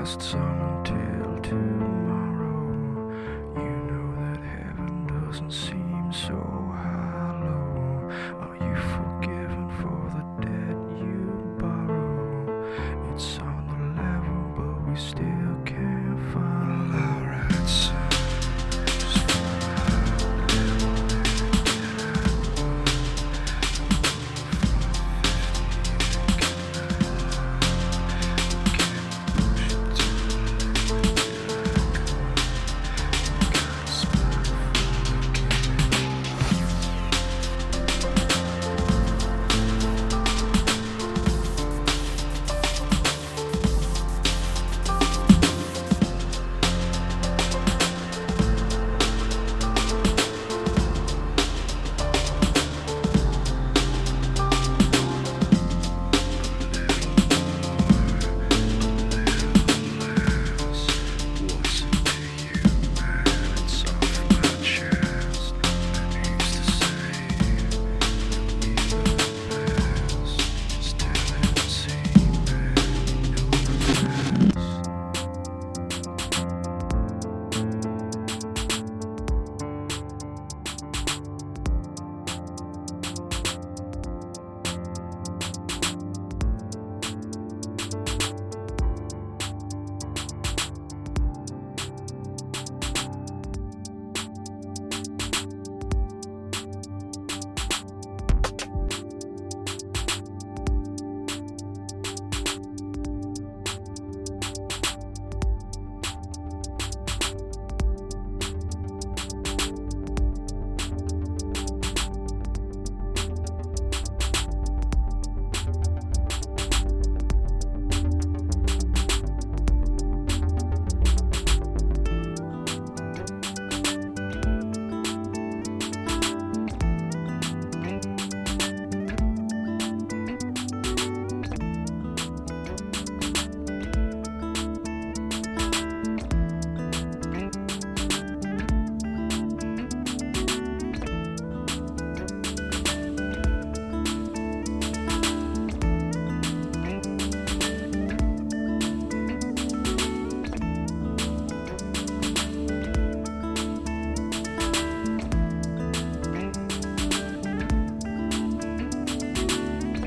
last song until tomorrow. You know that heaven doesn't seem